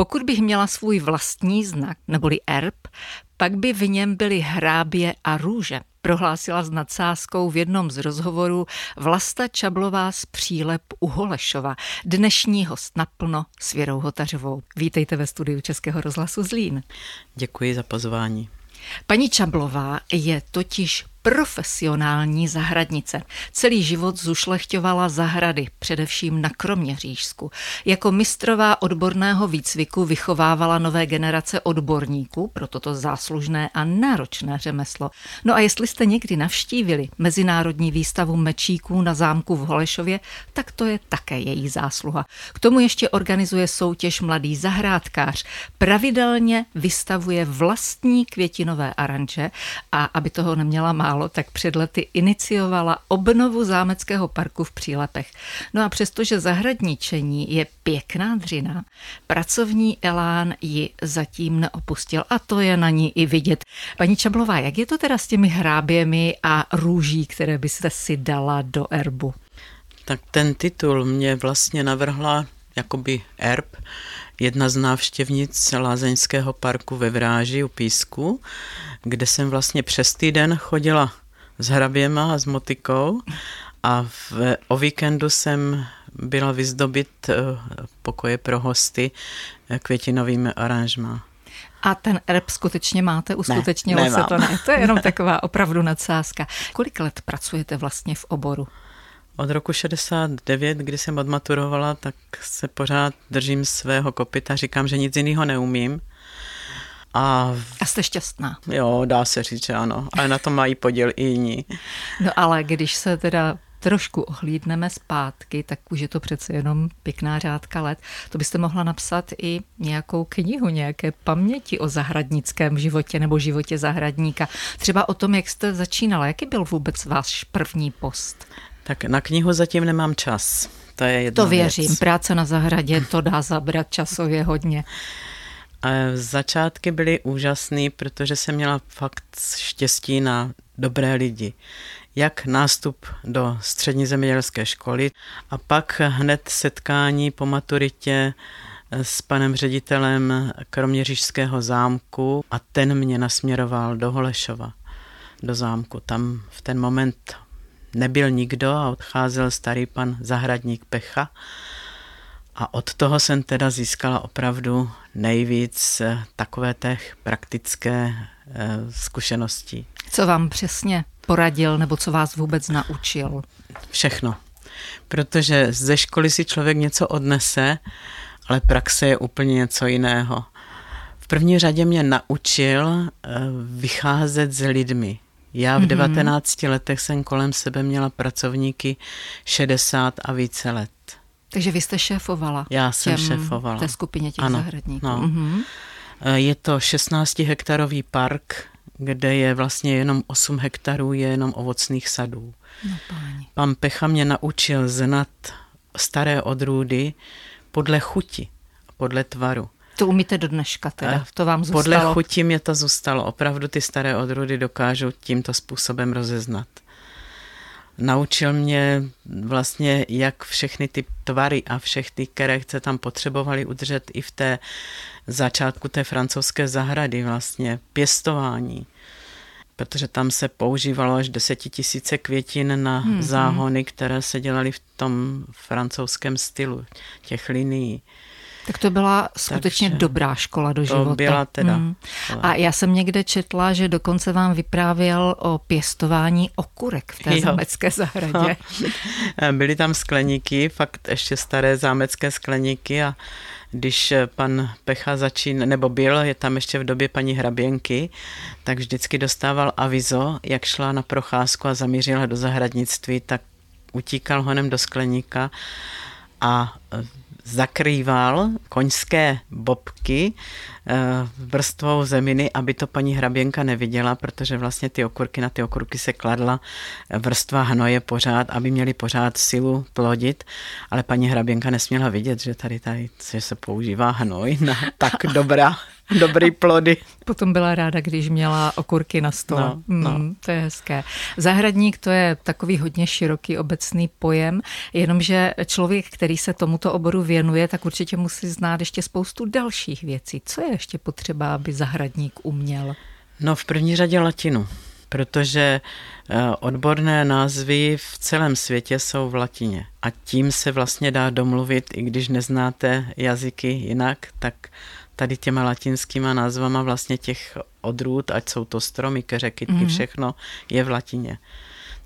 Pokud bych měla svůj vlastní znak, neboli erb, pak by v něm byly hrábě a růže, prohlásila s nadsázkou v jednom z rozhovorů Vlasta Čablová z Přílep u Holešova, dnešní host naplno s Věrou Hotařovou. Vítejte ve studiu Českého rozhlasu Zlín. Děkuji za pozvání. Paní Čablová je totiž profesionální zahradnice. Celý život zušlechťovala zahrady, především na Kroměřížsku. Jako mistrová odborného výcviku vychovávala nové generace odborníků pro toto záslužné a náročné řemeslo. No a jestli jste někdy navštívili Mezinárodní výstavu mečíků na zámku v Holešově, tak to je také její zásluha. K tomu ještě organizuje soutěž Mladý zahrádkář. Pravidelně vystavuje vlastní květinové aranže a aby toho neměla má málo, tak před lety iniciovala obnovu zámeckého parku v Přílepech. No a přestože zahradničení je pěkná dřina, pracovní elán ji zatím neopustil a to je na ní i vidět. Paní Čablová, jak je to teda s těmi hráběmi a růží, které byste si dala do erbu? Tak ten titul mě vlastně navrhla jakoby erb, jedna z návštěvnic Lázeňského parku ve Vráži u Písku, kde jsem vlastně přes týden chodila s hraběma a s motikou a v, o víkendu jsem byla vyzdobit eh, pokoje pro hosty eh, květinovými aranžma. A ten erb skutečně máte? Uskutečnilo ne, se to? Ne, to je jenom taková opravdu nadsázka. Kolik let pracujete vlastně v oboru? Od roku 69, kdy jsem odmaturovala, tak se pořád držím svého kopita, říkám, že nic jiného neumím. A, a jste šťastná. Jo, dá se říct, že ano. Ale na to mají podíl i jiní. No ale když se teda trošku ohlídneme zpátky, tak už je to přece jenom pěkná řádka let. To byste mohla napsat i nějakou knihu, nějaké paměti o zahradnickém životě nebo životě zahradníka. Třeba o tom, jak jste začínala. Jaký byl vůbec váš první post? Tak na knihu zatím nemám čas. To je jedna To věřím. Věc. Práce na zahradě to dá zabrat časově hodně. Začátky byly úžasné, protože jsem měla fakt štěstí na dobré lidi. Jak nástup do střední zemědělské školy a pak hned setkání po maturitě s panem ředitelem Kroměřížského zámku a ten mě nasměroval do Holešova, do zámku. Tam v ten moment nebyl nikdo a odcházel starý pan zahradník Pecha a od toho jsem teda získala opravdu nejvíc eh, takové těch praktické eh, zkušenosti. Co vám přesně poradil nebo co vás vůbec naučil? Všechno. Protože ze školy si člověk něco odnese, ale praxe je úplně něco jiného. V první řadě mě naučil eh, vycházet s lidmi. Já v mm-hmm. 19 letech jsem kolem sebe měla pracovníky 60 a více let. Takže vy jste šéfovala? Já jsem těm, šéfovala. té skupině těch ano, zahradníků. No. Mm-hmm. Je to 16 hektarový park, kde je vlastně jenom 8 hektarů je jenom ovocných sadů. No, páni. Pan Pecha mě naučil znat staré odrůdy podle chuti, podle tvaru. To umíte do dneška teda, to vám zůstalo? Podle chuti mě to zůstalo. Opravdu ty staré odrůdy dokážu tímto způsobem rozeznat naučil mě vlastně, jak všechny ty tvary a všechny, které chce tam potřebovali udržet i v té začátku té francouzské zahrady vlastně, pěstování. Protože tam se používalo až desetitisíce květin na hmm, záhony, které se dělaly v tom francouzském stylu, těch linií. Tak to byla skutečně Takže dobrá škola do života. To byla teda. Hmm. A já jsem někde četla, že dokonce vám vyprávěl o pěstování okurek v té jo. zámecké zahradě. Byly tam skleníky, fakt ještě staré zámecké skleníky a když pan Pecha začín, nebo byl, je tam ještě v době paní Hraběnky, tak vždycky dostával avizo, jak šla na procházku a zamířila do zahradnictví, tak utíkal honem do skleníka a zakrýval koňské bobky vrstvou zeminy, aby to paní hraběnka neviděla, protože vlastně ty okurky, na ty okurky se kladla vrstva hnoje pořád, aby měli pořád silu plodit, ale paní hraběnka nesměla vidět, že tady, tady že se používá hnoj na tak dobrá dobrý plody. Potom byla ráda, když měla okurky na stole. No, no. Mm, to je hezké. Zahradník to je takový hodně široký obecný pojem, jenomže člověk, který se tomuto oboru věnuje, tak určitě musí znát ještě spoustu dalších věcí. Co je ještě potřeba, aby zahradník uměl? No v první řadě latinu protože eh, odborné názvy v celém světě jsou v latině. A tím se vlastně dá domluvit, i když neznáte jazyky jinak, tak tady těma latinskýma názvama vlastně těch odrůd, ať jsou to stromy, keře, kytky, mm-hmm. všechno je v latině.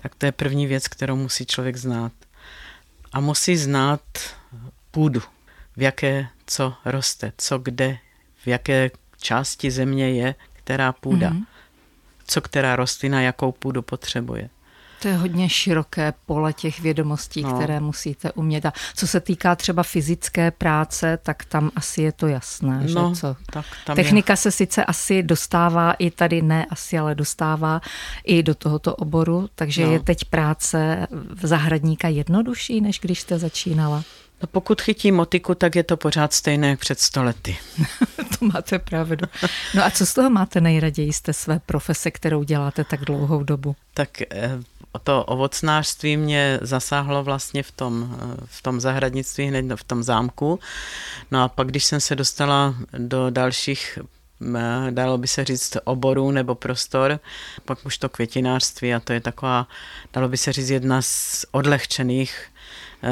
Tak to je první věc, kterou musí člověk znát. A musí znát půdu, v jaké co roste, co kde, v jaké části země je, která půda. Mm-hmm co která rostlina, jakou půdu potřebuje. To je hodně široké pole těch vědomostí, no. které musíte umět. A co se týká třeba fyzické práce, tak tam asi je to jasné. No, že co? Tak tam Technika je... se sice asi dostává i tady, ne asi, ale dostává i do tohoto oboru, takže no. je teď práce v zahradníka jednodušší, než když jste začínala. No pokud chytí motiku, tak je to pořád stejné jak před stolety. to máte pravdu. No a co z toho máte nejraději z té své profese, kterou děláte tak dlouhou dobu? Tak eh, to ovocnářství mě zasáhlo vlastně v tom, eh, v tom zahradnictví, hned v tom zámku. No a pak, když jsem se dostala do dalších eh, dalo by se říct oborů nebo prostor, pak už to květinářství a to je taková, dalo by se říct, jedna z odlehčených Eh,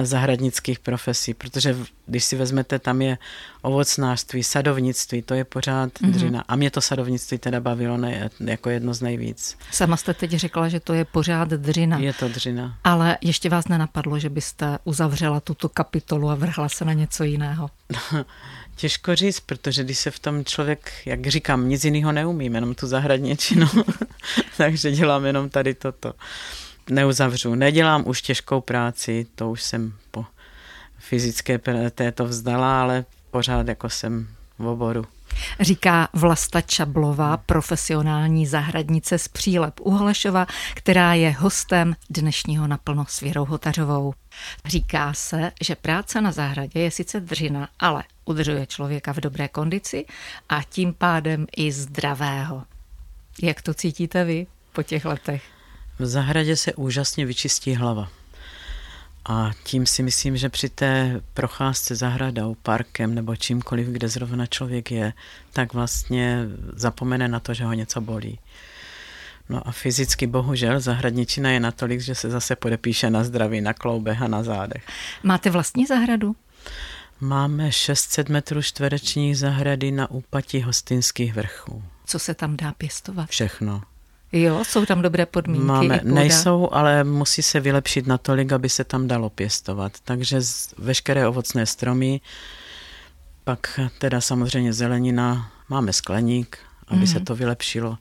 zahradnických profesí, protože když si vezmete, tam je ovocnářství, sadovnictví, to je pořád mm-hmm. dřina. A mě to sadovnictví teda bavilo ne, jako jedno z nejvíc. Sama jste teď řekla, že to je pořád dřina. Je to dřina. Ale ještě vás nenapadlo, že byste uzavřela tuto kapitolu a vrhla se na něco jiného? Těžko říct, protože když se v tom člověk, jak říkám, nic jiného neumím, jenom tu zahradničinu, takže dělám jenom tady toto neuzavřu. Nedělám už těžkou práci, to už jsem po fyzické této vzdala, ale pořád jako jsem v oboru. Říká Vlasta Čablová, profesionální zahradnice z Přílep u Holešova, která je hostem dnešního naplno s Věrou Hotařovou. Říká se, že práce na zahradě je sice dřina, ale udržuje člověka v dobré kondici a tím pádem i zdravého. Jak to cítíte vy po těch letech? V zahradě se úžasně vyčistí hlava. A tím si myslím, že při té procházce zahradou, parkem nebo čímkoliv, kde zrovna člověk je, tak vlastně zapomene na to, že ho něco bolí. No a fyzicky bohužel zahradničina je natolik, že se zase podepíše na zdraví, na kloubech a na zádech. Máte vlastní zahradu? Máme 600 metrů čtverečních zahrady na úpatí hostinských vrchů. Co se tam dá pěstovat? Všechno. Jo, jsou tam dobré podmínky. Máme, nejsou, ale musí se vylepšit natolik, aby se tam dalo pěstovat. Takže veškeré ovocné stromy, pak teda samozřejmě zelenina, máme skleník, aby mm-hmm. se mhm. to vylepšilo.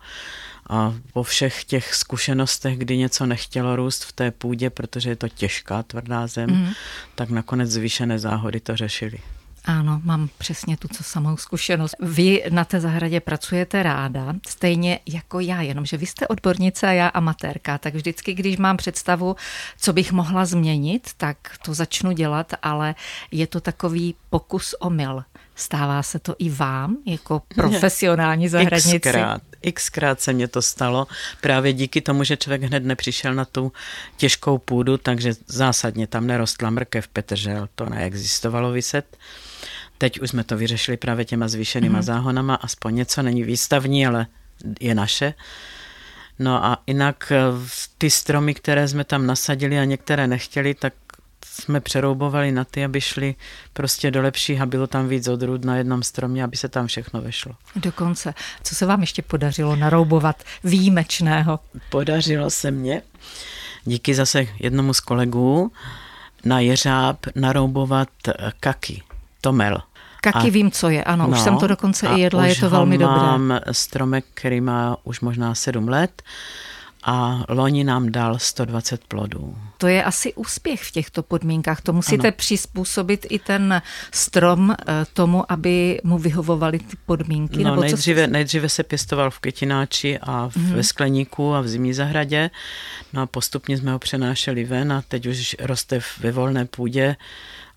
A po všech těch zkušenostech, kdy něco nechtělo růst v té půdě, protože je to těžká, tvrdá zem, mm-hmm. tak nakonec zvýšené záhody to řešili. Ano, mám přesně tu co samou zkušenost. Vy na té zahradě pracujete ráda, stejně jako já, jenomže vy jste odbornice a já amatérka, tak vždycky, když mám představu, co bych mohla změnit, tak to začnu dělat, ale je to takový pokus o mil. Stává se to i vám, jako profesionální zahradnici? Xkrát, xkrát se mě to stalo, právě díky tomu, že člověk hned nepřišel na tu těžkou půdu, takže zásadně tam nerostla mrkev, petržel, to neexistovalo vyset. Teď už jsme to vyřešili právě těma zvýšenýma mm-hmm. záhonama, aspoň něco není výstavní, ale je naše. No a jinak eh, ty stromy, které jsme tam nasadili a některé nechtěli, tak jsme přeroubovali na ty, aby šli prostě do lepších a bylo tam víc odrůd na jednom stromě, aby se tam všechno vešlo. Dokonce. Co se vám ještě podařilo naroubovat výjimečného? Podařilo se mně, díky zase jednomu z kolegů, na jeřáb naroubovat kaky, tomel. Kaky a, vím, co je, ano, no, už jsem to dokonce i jedla, je to velmi dobré. mám stromek, který má už možná sedm let a loni nám dal 120 plodů. To je asi úspěch v těchto podmínkách. To musíte ano. přizpůsobit i ten strom eh, tomu, aby mu vyhovovaly ty podmínky. No, nebo nejdříve, co... nejdříve se pěstoval v květináči a v, mm-hmm. ve skleníku a v zimní zahradě. No a postupně jsme ho přenášeli ven a teď už roste ve volné půdě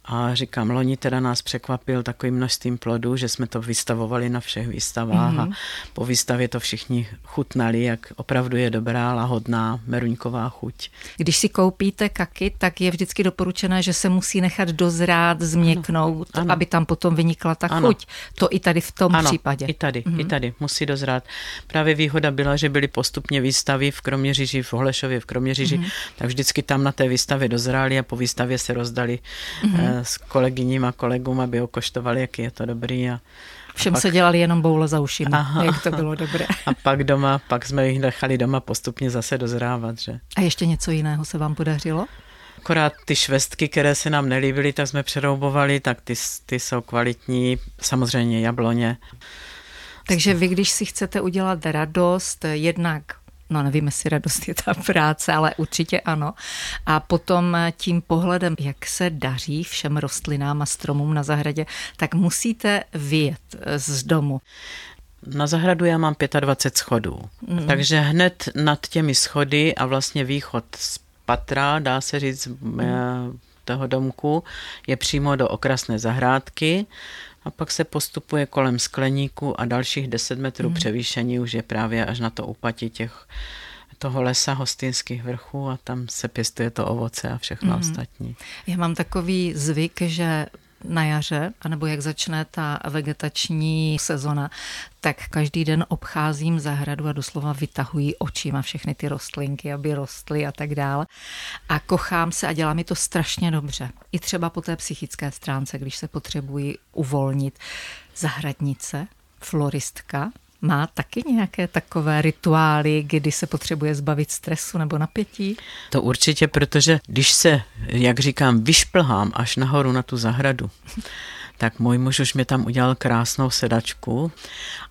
A říkám, loni teda nás překvapil takovým množstvím plodů, že jsme to vystavovali na všech výstavách mm-hmm. a mhm. po výstavě to všichni chutnali, jak opravdu je dobrá, lahodná, meruňková chuť. Když si koupíte kaky, tak je vždycky doporučené, že se musí nechat dozrát, změknout, ano, ano. aby tam potom vynikla ta ano. chuť. To i tady v tom ano, případě. i tady, mm-hmm. i tady musí dozrát. Právě výhoda byla, že byly postupně výstavy v Kroměříži, v Holešově, v Kroměříži, mm-hmm. tak vždycky tam na té výstavě dozráli a po výstavě se rozdali mm-hmm s kolegyním a kolegům, aby okoštovali, jaký je to dobrý. A Všem pak... se dělali jenom boule za ušima, Aha. jak to bylo dobré. A pak doma, pak jsme jich nechali doma postupně zase dozrávat. Že? A ještě něco jiného se vám podařilo? Akorát ty švestky, které se nám nelíbily, tak jsme přeroubovali, tak ty, ty jsou kvalitní, samozřejmě jabloně. Takže vy, když si chcete udělat radost, jednak no nevím, jestli radost je ta práce, ale určitě ano. A potom tím pohledem, jak se daří všem rostlinám a stromům na zahradě, tak musíte vyjet z domu. Na zahradu já mám 25 schodů, mm. takže hned nad těmi schody a vlastně východ z patra, dá se říct, mm. Toho domku, je přímo do okrasné zahrádky a pak se postupuje kolem skleníku a dalších 10 metrů hmm. převýšení už je právě až na to úpatí těch toho lesa hostinských vrchů a tam se pěstuje to ovoce a všechno hmm. ostatní. Já mám takový zvyk, že na jaře, anebo jak začne ta vegetační sezona, tak každý den obcházím zahradu a doslova vytahují očima všechny ty rostlinky, aby rostly a tak dále. A kochám se a dělá mi to strašně dobře. I třeba po té psychické stránce, když se potřebuji uvolnit. Zahradnice, floristka, má taky nějaké takové rituály, kdy se potřebuje zbavit stresu nebo napětí? To určitě, protože když se, jak říkám, vyšplhám až nahoru na tu zahradu, tak můj muž už mě tam udělal krásnou sedačku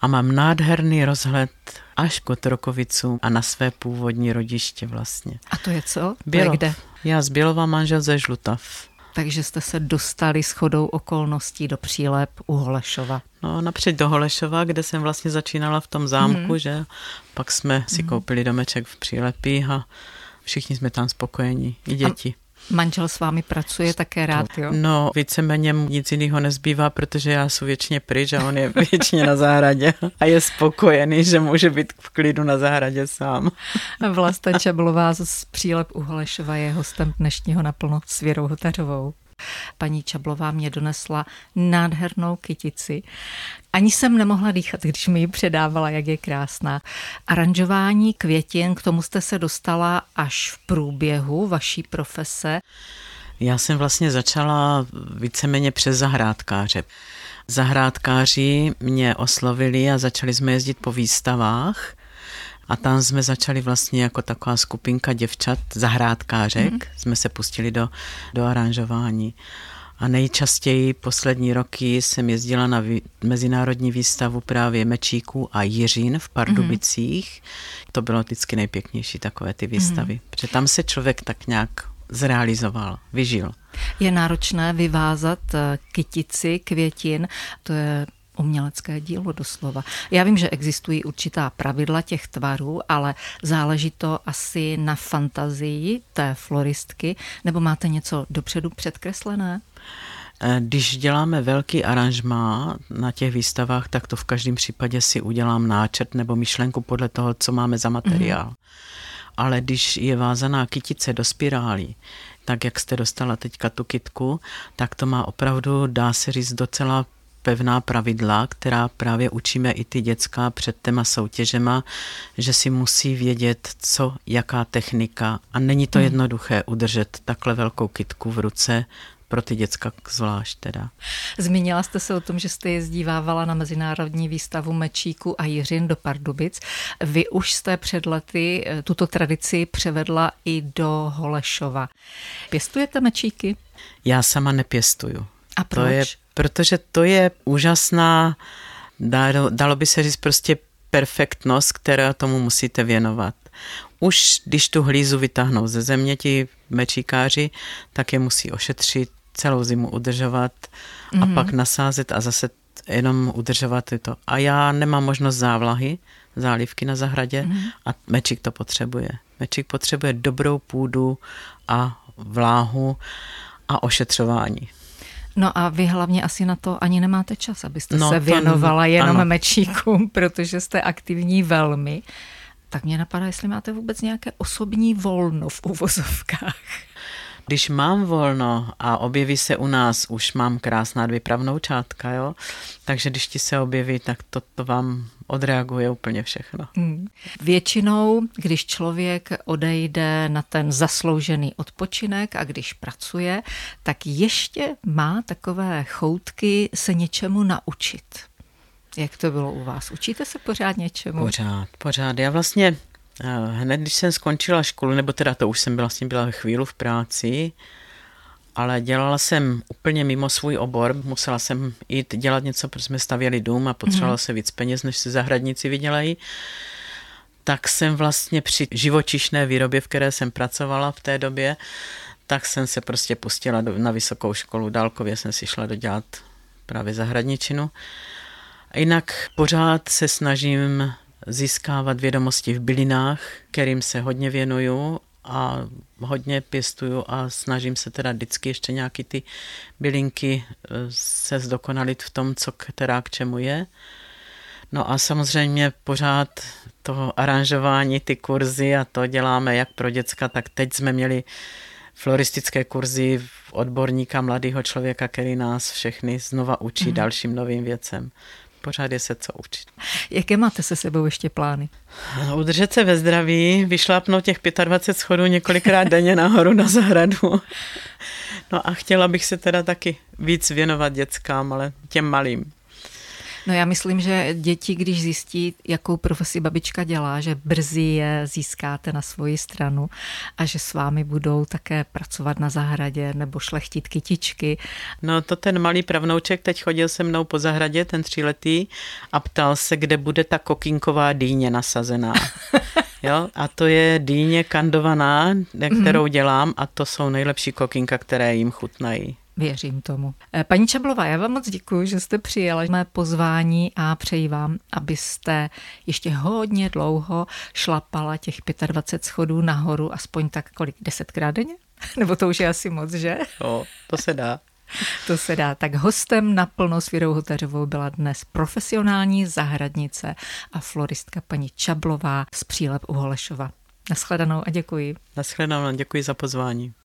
a mám nádherný rozhled až k Otrokovicům a na své původní rodiště vlastně. A to je co? Bělov. To je kde? Já z Bělova manžel ze Žlutav takže jste se dostali s chodou okolností do přílep u Holešova. No napřed do Holešova, kde jsem vlastně začínala v tom zámku, mm. že pak jsme si mm. koupili domeček v přílepích a všichni jsme tam spokojení, i děti. Manžel s vámi pracuje také rád, jo? No, víceméně nic jiného nezbývá, protože já jsem většině pryč a on je většině na zahradě a je spokojený, že může být v klidu na zahradě sám. Vlasta Čablová z Přílep u Holešova je hostem dnešního naplno s Věrou Hotařovou. Paní Čablová mě donesla nádhernou kytici. Ani jsem nemohla dýchat, když mi ji předávala, jak je krásná. Aranžování květin, k tomu jste se dostala až v průběhu vaší profese. Já jsem vlastně začala víceméně přes zahrádkáře. Zahrádkáři mě oslovili a začali jsme jezdit po výstavách a tam jsme začali vlastně jako taková skupinka děvčat, zahrádkářek, mm-hmm. jsme se pustili do, do aranžování. A nejčastěji poslední roky jsem jezdila na vý, mezinárodní výstavu právě mečíků a jiřin v Pardubicích. Mm-hmm. To bylo vždycky nejpěknější takové ty výstavy, mm-hmm. protože tam se člověk tak nějak zrealizoval, vyžil. Je náročné vyvázat eh, kytici květin, to je umělecké dílo doslova. Já vím, že existují určitá pravidla těch tvarů, ale záleží to asi na fantazii té floristky, nebo máte něco dopředu předkreslené? Eh, když děláme velký aranžmá na těch výstavách, tak to v každém případě si udělám náčrt nebo myšlenku podle toho, co máme za materiál. Mm-hmm. Ale když je vázaná kytice do spirály, tak jak jste dostala teďka tu kitku, tak to má opravdu, dá se říct, docela pevná pravidla, která právě učíme i ty děcka před těma soutěžema, že si musí vědět, co, jaká technika. A není to hmm. jednoduché udržet takhle velkou kitku v ruce pro ty děcka zvlášť teda. Zmínila jste se o tom, že jste jezdívávala na mezinárodní výstavu mečíku a jiřin do Pardubic. Vy už jste před lety eh, tuto tradici převedla i do Holešova. Pěstujete mečíky? Já sama nepěstuju. A proč? To je, protože to je úžasná, dalo, dalo by se říct prostě perfektnost, která tomu musíte věnovat. Už když tu hlízu vytáhnou ze země ti mečíkáři, tak je musí ošetřit, celou zimu udržovat a mm-hmm. pak nasázet a zase jenom udržovat to. A já nemám možnost závlahy, zálivky na zahradě mm-hmm. a mečík to potřebuje. Mečík potřebuje dobrou půdu a vláhu a ošetřování. No a vy hlavně asi na to ani nemáte čas, abyste No, se to- věnovala jenom ano. mečíkům, protože jste aktivní velmi. Tak mě napadá, jestli máte vůbec nějaké osobní volno v uvozovkách. Když mám volno a objeví se u nás, už mám krásná dvě pravnoučátka, jo? takže když ti se objeví, tak to, to vám odreaguje úplně všechno. Hmm. Většinou, když člověk odejde na ten zasloužený odpočinek a když pracuje, tak ještě má takové choutky se něčemu naučit. Jak to bylo u vás? Učíte se pořád něčemu? Pořád, pořád. Já vlastně hned, když jsem skončila školu, nebo teda to už jsem byla, vlastně byla chvíli v práci, ale dělala jsem úplně mimo svůj obor, musela jsem jít dělat něco, protože jsme stavěli dům a potřebovala se víc peněz, než si zahradníci vydělají. Tak jsem vlastně při živočišné výrobě, v které jsem pracovala v té době, tak jsem se prostě pustila do, na vysokou školu. Dálkově jsem si šla dodělat právě zahradničinu. A Jinak pořád se snažím získávat vědomosti v bylinách, kterým se hodně věnuju a hodně pěstuju a snažím se teda vždycky ještě nějaký ty bylinky eh, se zdokonalit v tom, co která k čemu je. No a samozřejmě pořád to aranžování, ty kurzy a to děláme jak pro děcka, tak teď jsme měli floristické kurzy odborníka, mladého člověka, který nás všechny znova učí mm. dalším novým věcem. Pořád je se co učit. Jaké máte se sebou ještě plány? Udržet se ve zdraví, vyšlápnout těch 25 schodů několikrát denně nahoru na zahradu. No a chtěla bych se teda taky víc věnovat dětskám, ale těm malým. No já myslím, že děti, když zjistí, jakou profesi babička dělá, že brzy je získáte na svoji stranu a že s vámi budou také pracovat na zahradě nebo šlechtit kytičky. No to ten malý pravnouček teď chodil se mnou po zahradě, ten tříletý, a ptal se, kde bude ta kokinková dýně nasazená. Jo, a to je dýně kandovaná, kterou dělám a to jsou nejlepší kokinka, které jim chutnají. Věřím tomu. Eh, Paní Čablová, já vám moc děkuji, že jste přijela mé pozvání a přeji vám, abyste ještě hodně dlouho šlapala těch 25 schodů nahoru, aspoň tak kolik, desetkrát denně? Nebo to už je asi moc, že? O, to se dá. To se dá. Tak hostem naplno s Věrou Hotařovou byla dnes profesionální zahradnice a floristka paní Čablová z Přílep u Holešova. Naschledanou a děkuji. Naschledanou, děkuji za pozvání.